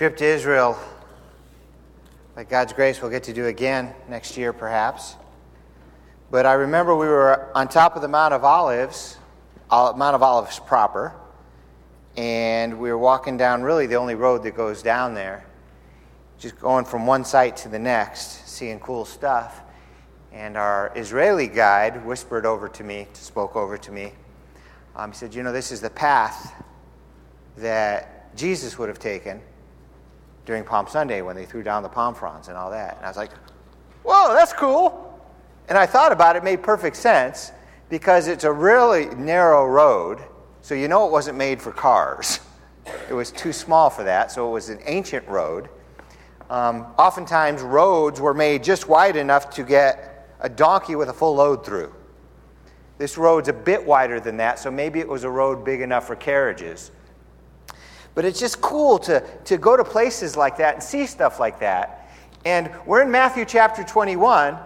trip to Israel, by God's grace, we'll get to do again next year, perhaps. But I remember we were on top of the Mount of Olives, Mount of Olives proper, and we were walking down really the only road that goes down there, just going from one site to the next, seeing cool stuff. And our Israeli guide whispered over to me, spoke over to me. Um, he said, You know, this is the path that Jesus would have taken during Palm Sunday when they threw down the palm fronds and all that. And I was like, whoa, that's cool. And I thought about it, it made perfect sense because it's a really narrow road, so you know it wasn't made for cars. It was too small for that, so it was an ancient road. Um, oftentimes, roads were made just wide enough to get a donkey with a full load through. This road's a bit wider than that, so maybe it was a road big enough for carriages. But it's just cool to, to go to places like that and see stuff like that. And we're in Matthew chapter 21,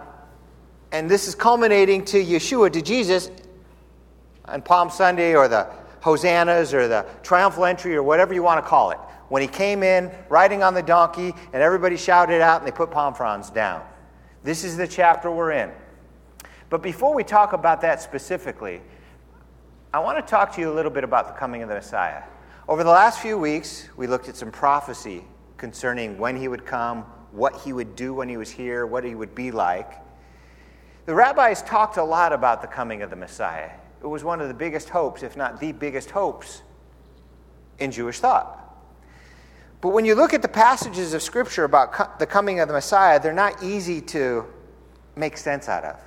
and this is culminating to Yeshua, to Jesus, on Palm Sunday or the Hosannas or the triumphal entry or whatever you want to call it. When he came in riding on the donkey, and everybody shouted out and they put palm fronds down. This is the chapter we're in. But before we talk about that specifically, I want to talk to you a little bit about the coming of the Messiah. Over the last few weeks, we looked at some prophecy concerning when he would come, what he would do when he was here, what he would be like. The rabbis talked a lot about the coming of the Messiah. It was one of the biggest hopes, if not the biggest hopes, in Jewish thought. But when you look at the passages of Scripture about co- the coming of the Messiah, they're not easy to make sense out of.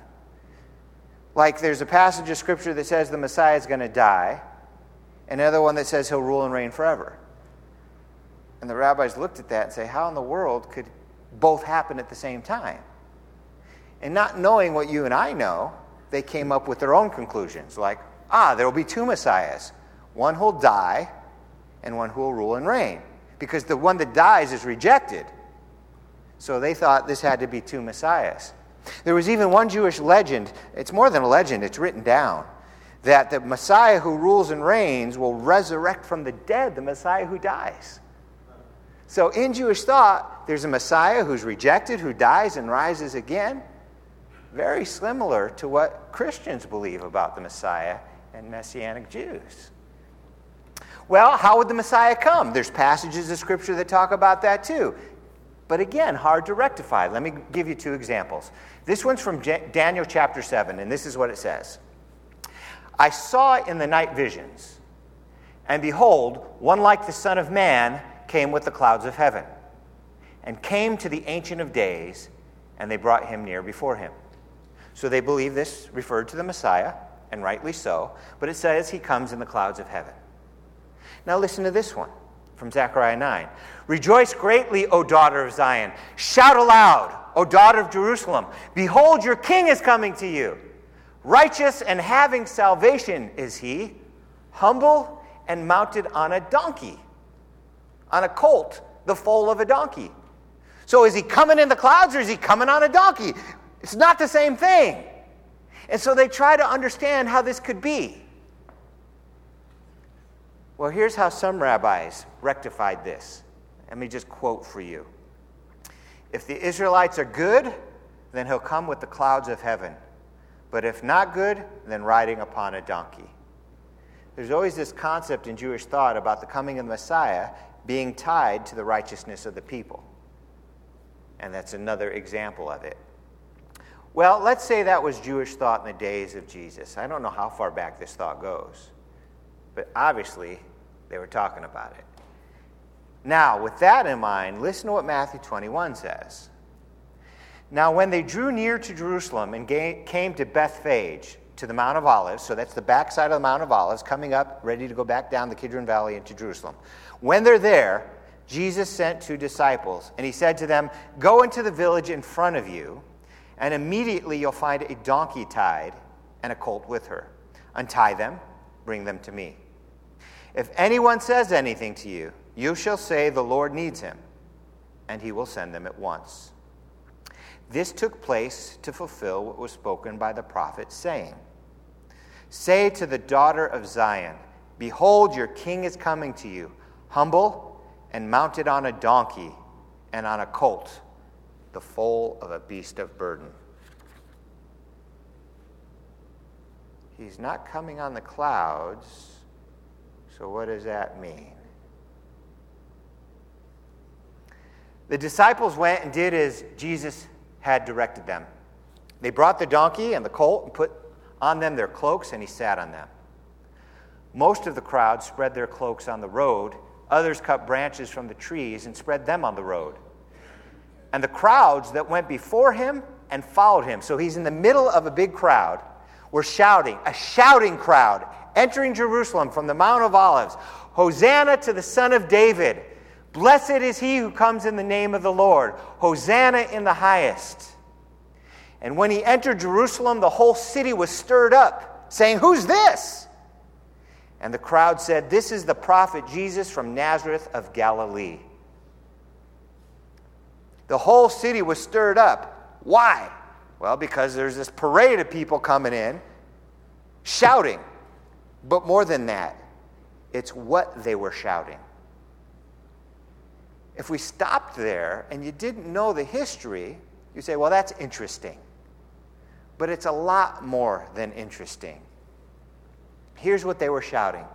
Like there's a passage of Scripture that says the Messiah is going to die, another one that says he'll rule and reign forever. And the rabbis looked at that and say, How in the world could both happen at the same time? And not knowing what you and I know, they came up with their own conclusions like, ah, there will be two messiahs one who'll die and one who will rule and reign. Because the one that dies is rejected. So they thought this had to be two messiahs. There was even one Jewish legend, it's more than a legend, it's written down that the Messiah who rules and reigns will resurrect from the dead the Messiah who dies. So in Jewish thought, there's a Messiah who's rejected, who dies and rises again. Very similar to what Christians believe about the Messiah and Messianic Jews. Well, how would the Messiah come? There's passages of Scripture that talk about that too. But again, hard to rectify. Let me give you two examples. This one's from Daniel chapter 7, and this is what it says. I saw in the night visions, and behold, one like the Son of Man came with the clouds of heaven, and came to the Ancient of Days, and they brought him near before him. So they believe this referred to the Messiah, and rightly so, but it says he comes in the clouds of heaven. Now listen to this one from Zechariah 9. Rejoice greatly, O daughter of Zion. Shout aloud, O daughter of Jerusalem. Behold, your king is coming to you. Righteous and having salvation is he, humble and mounted on a donkey, on a colt, the foal of a donkey. So is he coming in the clouds or is he coming on a donkey? It's not the same thing. And so they try to understand how this could be. Well, here's how some rabbis rectified this. Let me just quote for you. If the Israelites are good, then he'll come with the clouds of heaven but if not good, then riding upon a donkey. There's always this concept in Jewish thought about the coming of the Messiah being tied to the righteousness of the people. And that's another example of it. Well, let's say that was Jewish thought in the days of Jesus. I don't know how far back this thought goes, but obviously they were talking about it. Now, with that in mind, listen to what Matthew 21 says. Now, when they drew near to Jerusalem and came to Bethphage, to the Mount of Olives, so that's the backside of the Mount of Olives, coming up, ready to go back down the Kidron Valley into Jerusalem. When they're there, Jesus sent two disciples, and he said to them, Go into the village in front of you, and immediately you'll find a donkey tied and a colt with her. Untie them, bring them to me. If anyone says anything to you, you shall say, The Lord needs him, and he will send them at once. This took place to fulfill what was spoken by the prophet, saying, Say to the daughter of Zion, Behold, your king is coming to you, humble and mounted on a donkey and on a colt, the foal of a beast of burden. He's not coming on the clouds, so what does that mean? The disciples went and did as Jesus had directed them. They brought the donkey and the colt and put on them their cloaks, and he sat on them. Most of the crowd spread their cloaks on the road. Others cut branches from the trees and spread them on the road. And the crowds that went before him and followed him, so he's in the middle of a big crowd, were shouting, a shouting crowd, entering Jerusalem from the Mount of Olives Hosanna to the Son of David! Blessed is he who comes in the name of the Lord! Hosanna in the highest! And when he entered Jerusalem, the whole city was stirred up, saying, Who's this? And the crowd said, This is the prophet Jesus from Nazareth of Galilee. The whole city was stirred up. Why? Well, because there's this parade of people coming in, shouting. But more than that, it's what they were shouting. If we stopped there and you didn't know the history, you say, well, that's interesting. But it's a lot more than interesting. Here's what they were shouting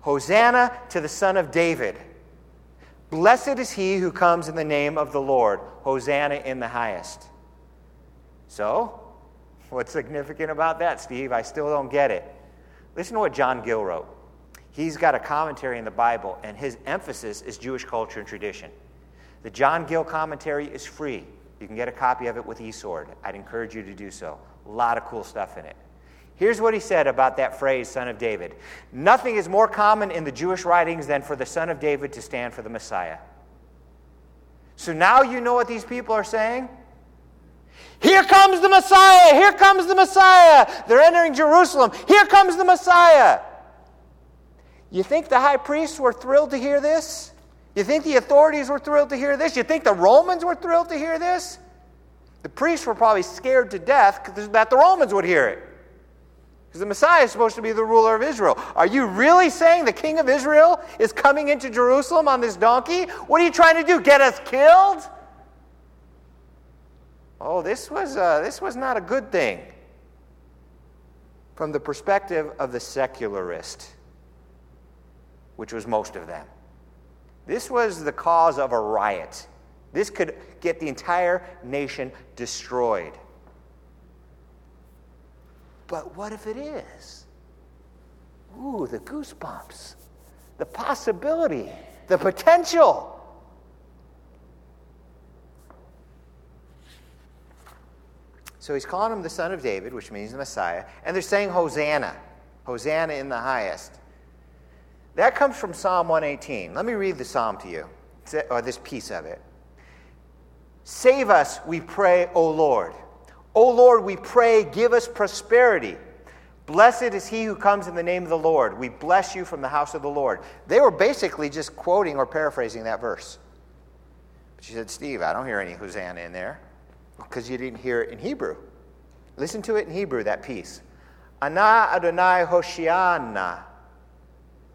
Hosanna to the Son of David. Blessed is he who comes in the name of the Lord. Hosanna in the highest. So, what's significant about that, Steve? I still don't get it. Listen to what John Gill wrote. He's got a commentary in the Bible, and his emphasis is Jewish culture and tradition. The John Gill commentary is free. You can get a copy of it with eSword. I'd encourage you to do so. A lot of cool stuff in it. Here's what he said about that phrase, Son of David Nothing is more common in the Jewish writings than for the Son of David to stand for the Messiah. So now you know what these people are saying? Here comes the Messiah! Here comes the Messiah! They're entering Jerusalem. Here comes the Messiah! You think the high priests were thrilled to hear this? You think the authorities were thrilled to hear this? You think the Romans were thrilled to hear this? The priests were probably scared to death that the Romans would hear it. Because the Messiah is supposed to be the ruler of Israel. Are you really saying the king of Israel is coming into Jerusalem on this donkey? What are you trying to do? Get us killed? Oh, this was, uh, this was not a good thing from the perspective of the secularist, which was most of them. This was the cause of a riot. This could get the entire nation destroyed. But what if it is? Ooh, the goosebumps, the possibility, the potential. So he's calling him the son of David, which means the Messiah, and they're saying Hosanna. Hosanna in the highest. That comes from Psalm 118. Let me read the psalm to you, or this piece of it. Save us, we pray, O Lord. O Lord, we pray, give us prosperity. Blessed is he who comes in the name of the Lord. We bless you from the house of the Lord. They were basically just quoting or paraphrasing that verse. But she said, Steve, I don't hear any Hosanna in there because you didn't hear it in Hebrew. Listen to it in Hebrew, that piece. Ana Adonai Hoshiana.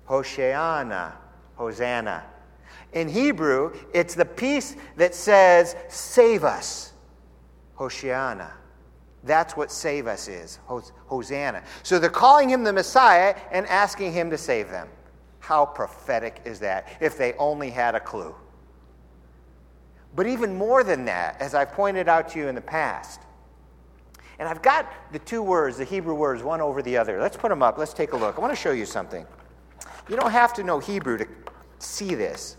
Hoshiana. Hosanna. In Hebrew, it's the piece that says, Save us. Hoshiana. That's what save us is. Hosanna. So they're calling him the Messiah and asking him to save them. How prophetic is that if they only had a clue? But even more than that, as I've pointed out to you in the past, and I've got the two words, the Hebrew words, one over the other. Let's put them up. Let's take a look. I want to show you something. You don't have to know Hebrew to see this.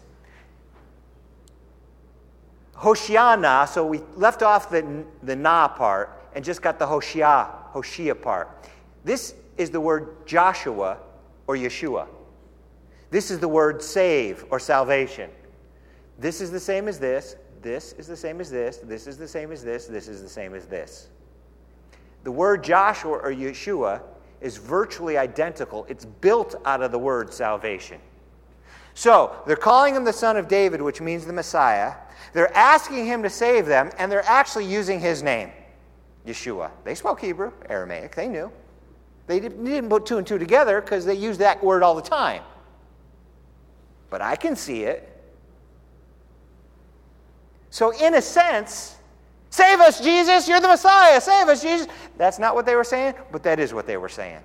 Hoshiana, so we left off the, the na part and just got the Hoshia, Hoshia part. This is the word Joshua or Yeshua. This is the word save or salvation. This is the same as this. This is the same as this. This is the same as this. This is the same as this. The word Joshua or Yeshua is virtually identical. It's built out of the word salvation. So they're calling him the son of David, which means the Messiah. They're asking him to save them, and they're actually using his name, Yeshua. They spoke Hebrew, Aramaic, they knew. They didn't put two and two together because they use that word all the time. But I can see it. So, in a sense, save us, Jesus, you're the Messiah, save us, Jesus. That's not what they were saying, but that is what they were saying.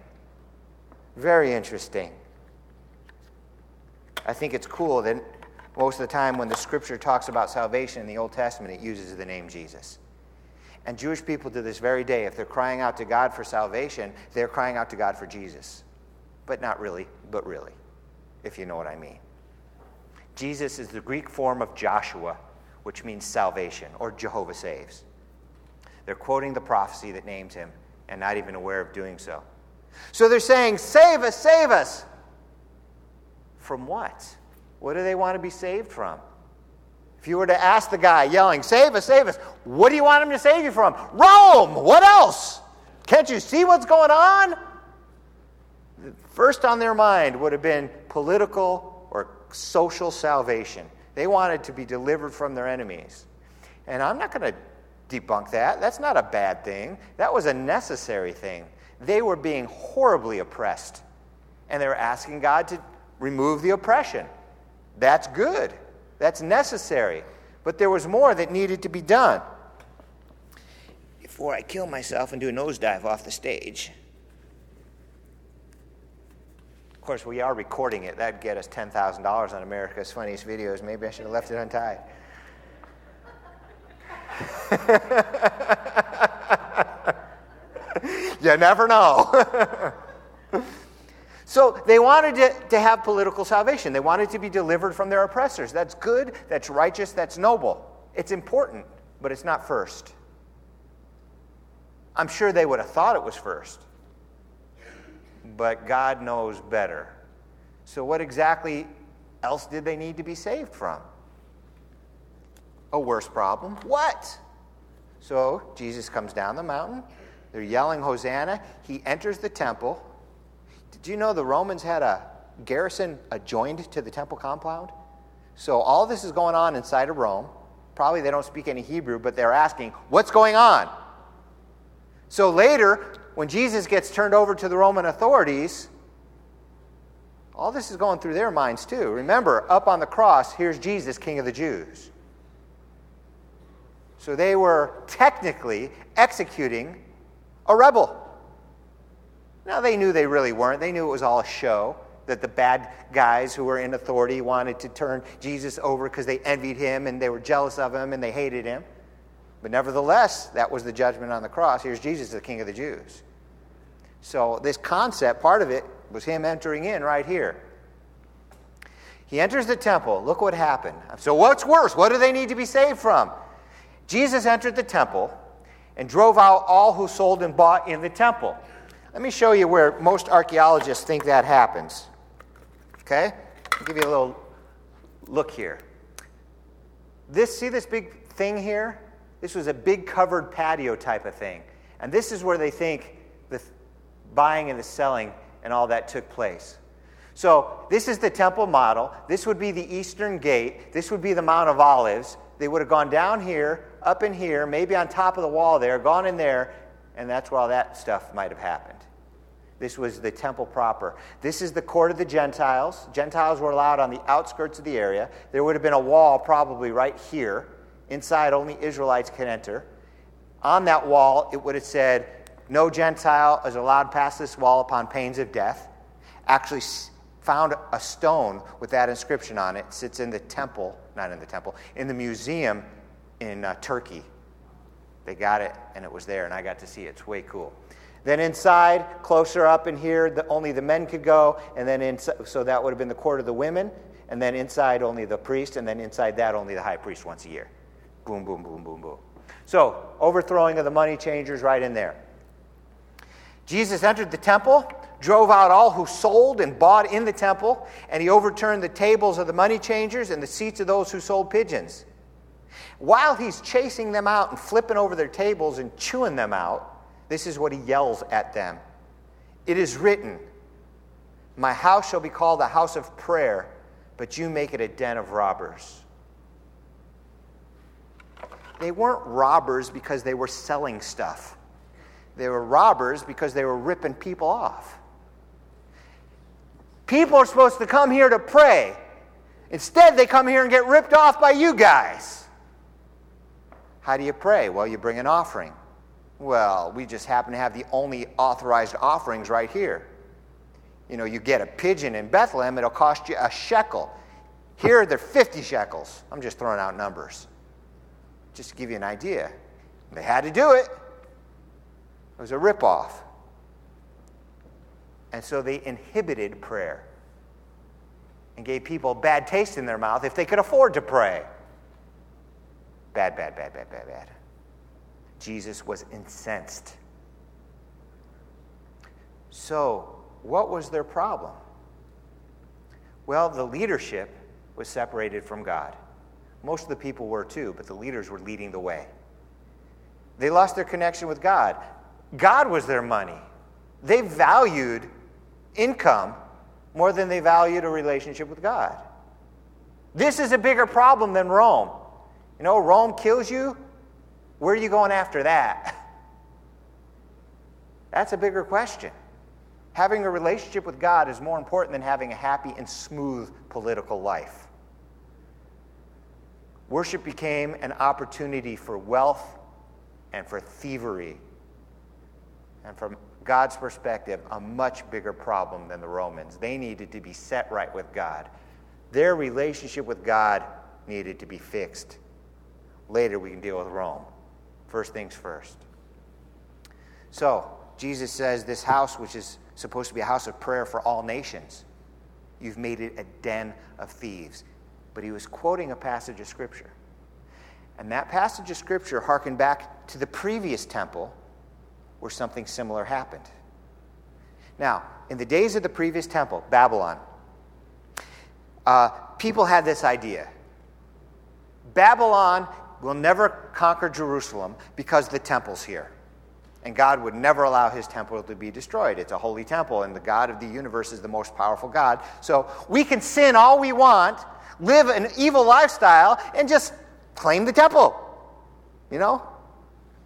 Very interesting. I think it's cool that most of the time when the scripture talks about salvation in the Old Testament, it uses the name Jesus. And Jewish people to this very day, if they're crying out to God for salvation, they're crying out to God for Jesus. But not really, but really, if you know what I mean. Jesus is the Greek form of Joshua, which means salvation, or Jehovah saves. They're quoting the prophecy that names him and not even aware of doing so. So they're saying, Save us, save us. From what? What do they want to be saved from? If you were to ask the guy yelling, Save us, save us, what do you want him to save you from? Rome! What else? Can't you see what's going on? First on their mind would have been political or social salvation. They wanted to be delivered from their enemies. And I'm not going to debunk that. That's not a bad thing, that was a necessary thing. They were being horribly oppressed, and they were asking God to remove the oppression. That's good, that's necessary. But there was more that needed to be done. Before I kill myself and do a nosedive off the stage. Of course, we are recording it. That'd get us $10,000 on America's Funniest Videos. Maybe I should have left it untied. you never know. so they wanted to, to have political salvation. They wanted to be delivered from their oppressors. That's good, that's righteous, that's noble. It's important, but it's not first. I'm sure they would have thought it was first, but God knows better. So, what exactly else did they need to be saved from? A worse problem. What? So, Jesus comes down the mountain. They're yelling Hosanna. He enters the temple. Did you know the Romans had a garrison adjoined to the temple compound? So all this is going on inside of Rome. Probably they don't speak any Hebrew, but they're asking, What's going on? So later, when Jesus gets turned over to the Roman authorities, all this is going through their minds too. Remember, up on the cross, here's Jesus, King of the Jews. So they were technically executing a rebel. Now, they knew they really weren't. They knew it was all a show, that the bad guys who were in authority wanted to turn Jesus over because they envied him and they were jealous of him and they hated him. But nevertheless, that was the judgment on the cross. Here's Jesus, the King of the Jews. So, this concept, part of it, was him entering in right here. He enters the temple. Look what happened. So, what's worse? What do they need to be saved from? Jesus entered the temple and drove out all who sold and bought in the temple. Let me show you where most archaeologists think that happens. Okay? I'll give you a little look here. This, see this big thing here? This was a big covered patio type of thing. And this is where they think the buying and the selling and all that took place. So, this is the temple model. This would be the eastern gate. This would be the Mount of Olives. They would have gone down here, up in here, maybe on top of the wall there, gone in there, and that's where all that stuff might have happened. This was the temple proper. This is the court of the Gentiles. Gentiles were allowed on the outskirts of the area. There would have been a wall probably right here. Inside, only Israelites can enter. On that wall, it would have said, No Gentile is allowed past this wall upon pains of death. Actually, found a stone with that inscription on it. it sits in the temple, not in the temple, in the museum in uh, Turkey. They got it, and it was there, and I got to see it. It's way cool. Then inside, closer up in here, the, only the men could go, and then inside, so that would have been the court of the women, and then inside only the priest, and then inside that only the high priest once a year. Boom, boom, boom, boom, boom. So overthrowing of the money changers right in there. Jesus entered the temple, drove out all who sold and bought in the temple, and he overturned the tables of the money changers and the seats of those who sold pigeons. While he's chasing them out and flipping over their tables and chewing them out, this is what he yells at them It is written, My house shall be called a house of prayer, but you make it a den of robbers. They weren't robbers because they were selling stuff. They were robbers because they were ripping people off. People are supposed to come here to pray. Instead, they come here and get ripped off by you guys. How do you pray? Well, you bring an offering. Well, we just happen to have the only authorized offerings right here. You know, you get a pigeon in Bethlehem, it'll cost you a shekel. Here, they're 50 shekels. I'm just throwing out numbers, just to give you an idea. They had to do it. It was a ripoff. And so they inhibited prayer and gave people bad taste in their mouth if they could afford to pray. Bad, bad, bad, bad, bad, bad. Jesus was incensed. So, what was their problem? Well, the leadership was separated from God. Most of the people were too, but the leaders were leading the way. They lost their connection with God. God was their money. They valued income more than they valued a relationship with God. This is a bigger problem than Rome. You know, Rome kills you. Where are you going after that? That's a bigger question. Having a relationship with God is more important than having a happy and smooth political life. Worship became an opportunity for wealth and for thievery. And from God's perspective, a much bigger problem than the Romans. They needed to be set right with God. Their relationship with God needed to be fixed. Later, we can deal with Rome. First things first. So, Jesus says, This house, which is supposed to be a house of prayer for all nations. You've made it a den of thieves. But he was quoting a passage of Scripture. And that passage of Scripture harkened back to the previous temple where something similar happened. Now, in the days of the previous temple, Babylon, uh, people had this idea Babylon will never conquer Jerusalem because the temple's here. And God would never allow his temple to be destroyed. It's a holy temple, and the God of the universe is the most powerful God. So we can sin all we want, live an evil lifestyle, and just claim the temple. You know?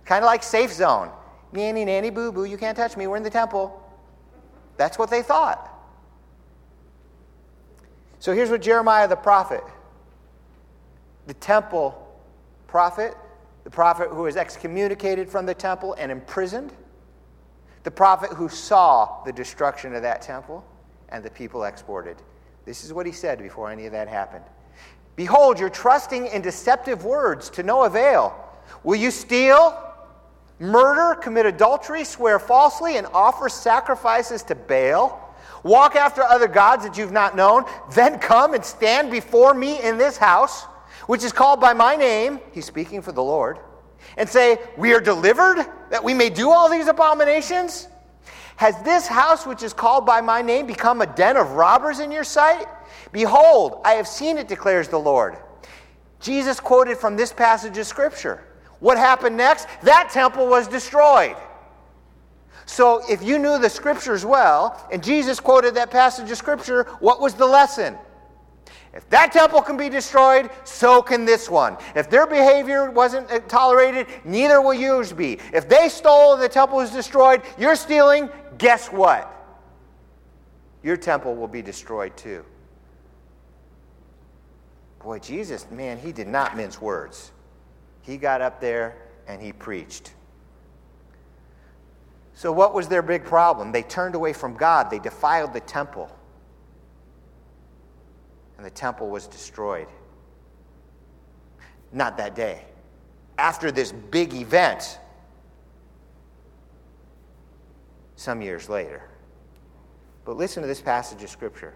Kind of like safe zone. Nanny, nanny, boo boo, you can't touch me. We're in the temple. That's what they thought. So here's what Jeremiah the prophet, the temple prophet, the prophet who was excommunicated from the temple and imprisoned, the prophet who saw the destruction of that temple and the people exported. This is what he said before any of that happened. Behold, you're trusting in deceptive words to no avail. Will you steal, murder, commit adultery, swear falsely, and offer sacrifices to Baal? Walk after other gods that you've not known, then come and stand before me in this house? which is called by my name, he's speaking for the Lord, and say, We are delivered that we may do all these abominations? Has this house, which is called by my name, become a den of robbers in your sight? Behold, I have seen it, declares the Lord. Jesus quoted from this passage of Scripture. What happened next? That temple was destroyed. So, if you knew the Scriptures well, and Jesus quoted that passage of Scripture, what was the lesson? If that temple can be destroyed, so can this one. If their behavior wasn't uh, tolerated, neither will yours be. If they stole and the temple was destroyed, you're stealing, guess what? Your temple will be destroyed too. Boy, Jesus, man, he did not mince words. He got up there and he preached. So, what was their big problem? They turned away from God, they defiled the temple and the temple was destroyed. Not that day. After this big event, some years later. But listen to this passage of Scripture.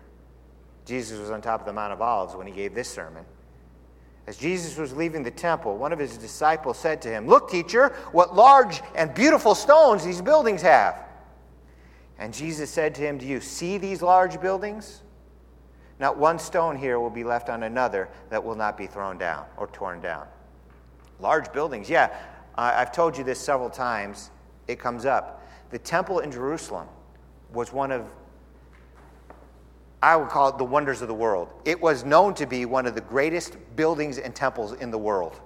Jesus was on top of the Mount of Olives when he gave this sermon. As Jesus was leaving the temple, one of his disciples said to him, Look, teacher, what large and beautiful stones these buildings have. And Jesus said to him, Do you see these large buildings? Not one stone here will be left on another that will not be thrown down or torn down. Large buildings, yeah, I've told you this several times. It comes up. The temple in Jerusalem was one of, I would call it the wonders of the world. It was known to be one of the greatest buildings and temples in the world.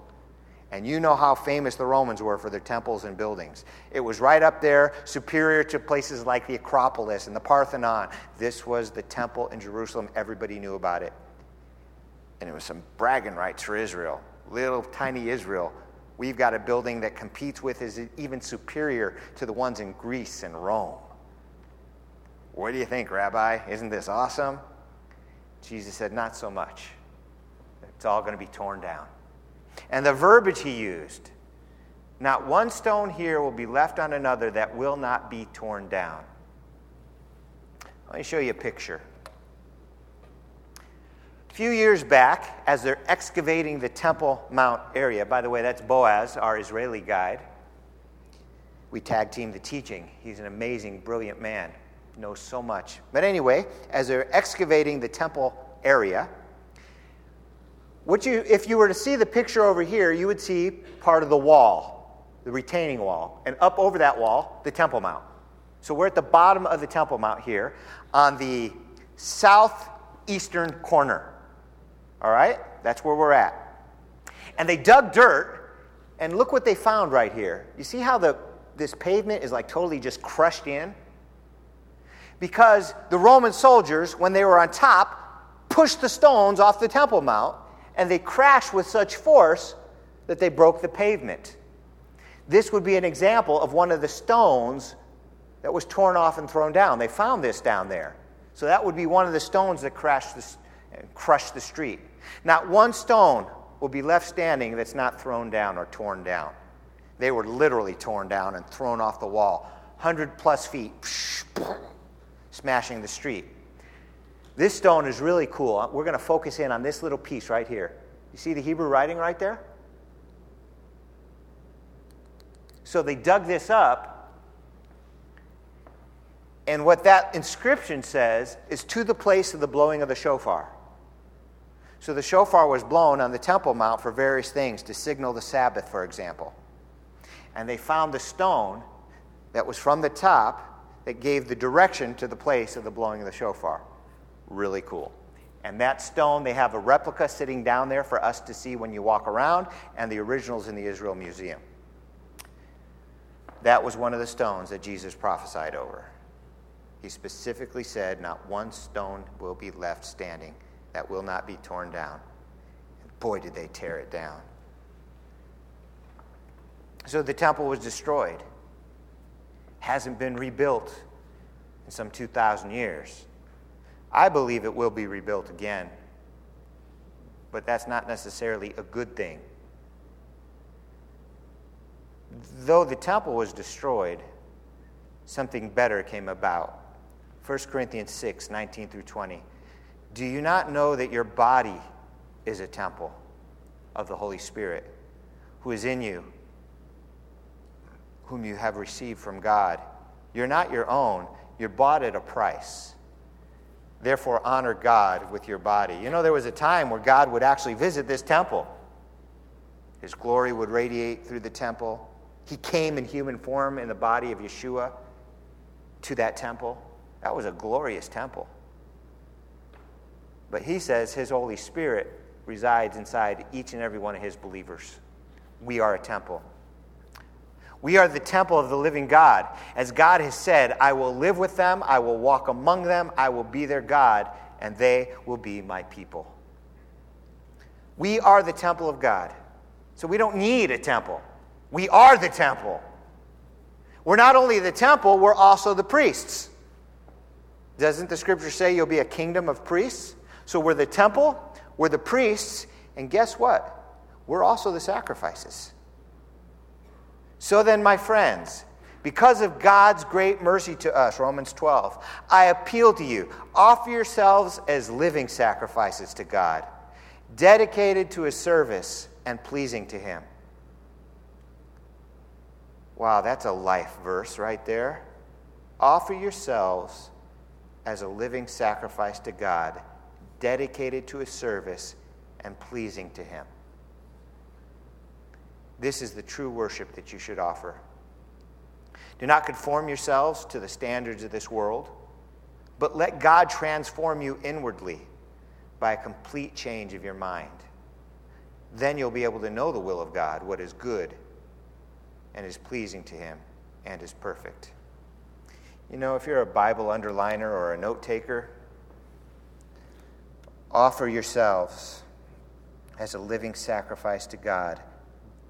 And you know how famous the Romans were for their temples and buildings. It was right up there, superior to places like the Acropolis and the Parthenon. This was the temple in Jerusalem. Everybody knew about it. And it was some bragging rights for Israel. Little tiny Israel We've got a building that competes with is even superior to the ones in Greece and Rome. What do you think, Rabbi? Isn't this awesome? Jesus said, Not so much. It's all going to be torn down. And the verbiage he used not one stone here will be left on another that will not be torn down. Let me show you a picture. Few years back, as they're excavating the Temple Mount area, by the way, that's Boaz, our Israeli guide. We tag team the teaching. He's an amazing, brilliant man, knows so much. But anyway, as they're excavating the temple area, what you, if you were to see the picture over here, you would see part of the wall, the retaining wall, and up over that wall, the Temple Mount. So we're at the bottom of the Temple Mount here on the southeastern corner. All right? That's where we're at. And they dug dirt, and look what they found right here. You see how the, this pavement is like totally just crushed in? Because the Roman soldiers, when they were on top, pushed the stones off the Temple Mount and they crashed with such force that they broke the pavement. This would be an example of one of the stones that was torn off and thrown down. They found this down there. So that would be one of the stones that crashed the, crushed the street. Not one stone will be left standing that's not thrown down or torn down. They were literally torn down and thrown off the wall, 100 plus feet, smashing the street. This stone is really cool. We're going to focus in on this little piece right here. You see the Hebrew writing right there? So they dug this up. And what that inscription says is to the place of the blowing of the shofar. So the shofar was blown on the Temple Mount for various things, to signal the Sabbath, for example. And they found the stone that was from the top that gave the direction to the place of the blowing of the shofar really cool. And that stone, they have a replica sitting down there for us to see when you walk around, and the original's in the Israel Museum. That was one of the stones that Jesus prophesied over. He specifically said, Not one stone will be left standing that will not be torn down. And boy, did they tear it down. So the temple was destroyed, hasn't been rebuilt in some 2,000 years. I believe it will be rebuilt again, but that's not necessarily a good thing. Though the temple was destroyed, something better came about. 1 Corinthians 6 19 through 20. Do you not know that your body is a temple of the Holy Spirit who is in you, whom you have received from God? You're not your own, you're bought at a price. Therefore, honor God with your body. You know, there was a time where God would actually visit this temple. His glory would radiate through the temple. He came in human form in the body of Yeshua to that temple. That was a glorious temple. But he says his Holy Spirit resides inside each and every one of his believers. We are a temple. We are the temple of the living God. As God has said, I will live with them, I will walk among them, I will be their God, and they will be my people. We are the temple of God. So we don't need a temple. We are the temple. We're not only the temple, we're also the priests. Doesn't the scripture say you'll be a kingdom of priests? So we're the temple, we're the priests, and guess what? We're also the sacrifices. So then, my friends, because of God's great mercy to us, Romans 12, I appeal to you offer yourselves as living sacrifices to God, dedicated to his service and pleasing to him. Wow, that's a life verse right there. Offer yourselves as a living sacrifice to God, dedicated to his service and pleasing to him. This is the true worship that you should offer. Do not conform yourselves to the standards of this world, but let God transform you inwardly by a complete change of your mind. Then you'll be able to know the will of God, what is good and is pleasing to Him and is perfect. You know, if you're a Bible underliner or a note taker, offer yourselves as a living sacrifice to God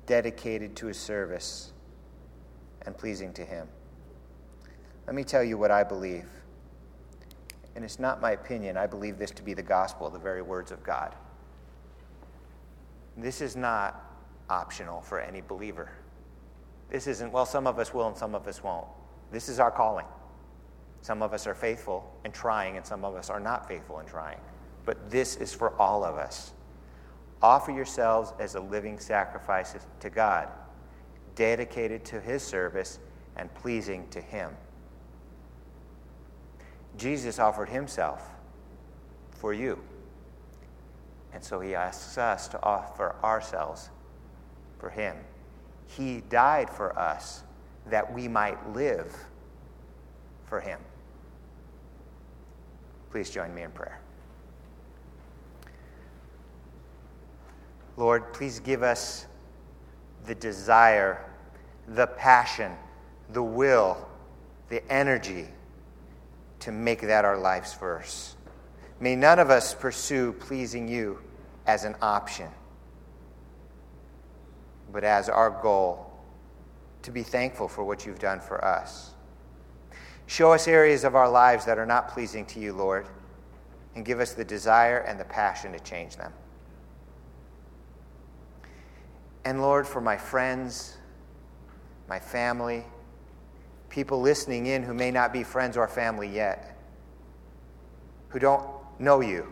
dedicated to his service and pleasing to him. Let me tell you what I believe. And it's not my opinion. I believe this to be the gospel, the very words of God. This is not optional for any believer. This isn't, well, some of us will and some of us won't. This is our calling. Some of us are faithful and trying, and some of us are not faithful and trying. But this is for all of us. Offer yourselves as a living sacrifice to God, dedicated to His service and pleasing to Him. Jesus offered Himself for you. And so He asks us to offer ourselves for Him. He died for us that we might live for Him. Please join me in prayer. Lord, please give us the desire, the passion, the will, the energy to make that our lives verse. May none of us pursue pleasing you as an option, but as our goal to be thankful for what you've done for us. Show us areas of our lives that are not pleasing to you, Lord, and give us the desire and the passion to change them. And Lord, for my friends, my family, people listening in who may not be friends or family yet, who don't know you,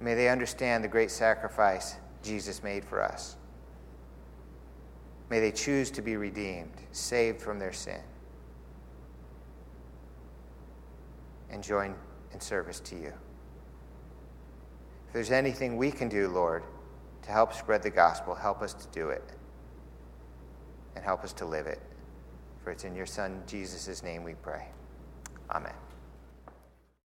may they understand the great sacrifice Jesus made for us. May they choose to be redeemed, saved from their sin, and join in service to you. If there's anything we can do, Lord, to help spread the gospel, help us to do it and help us to live it. For it's in your Son, Jesus' name, we pray. Amen.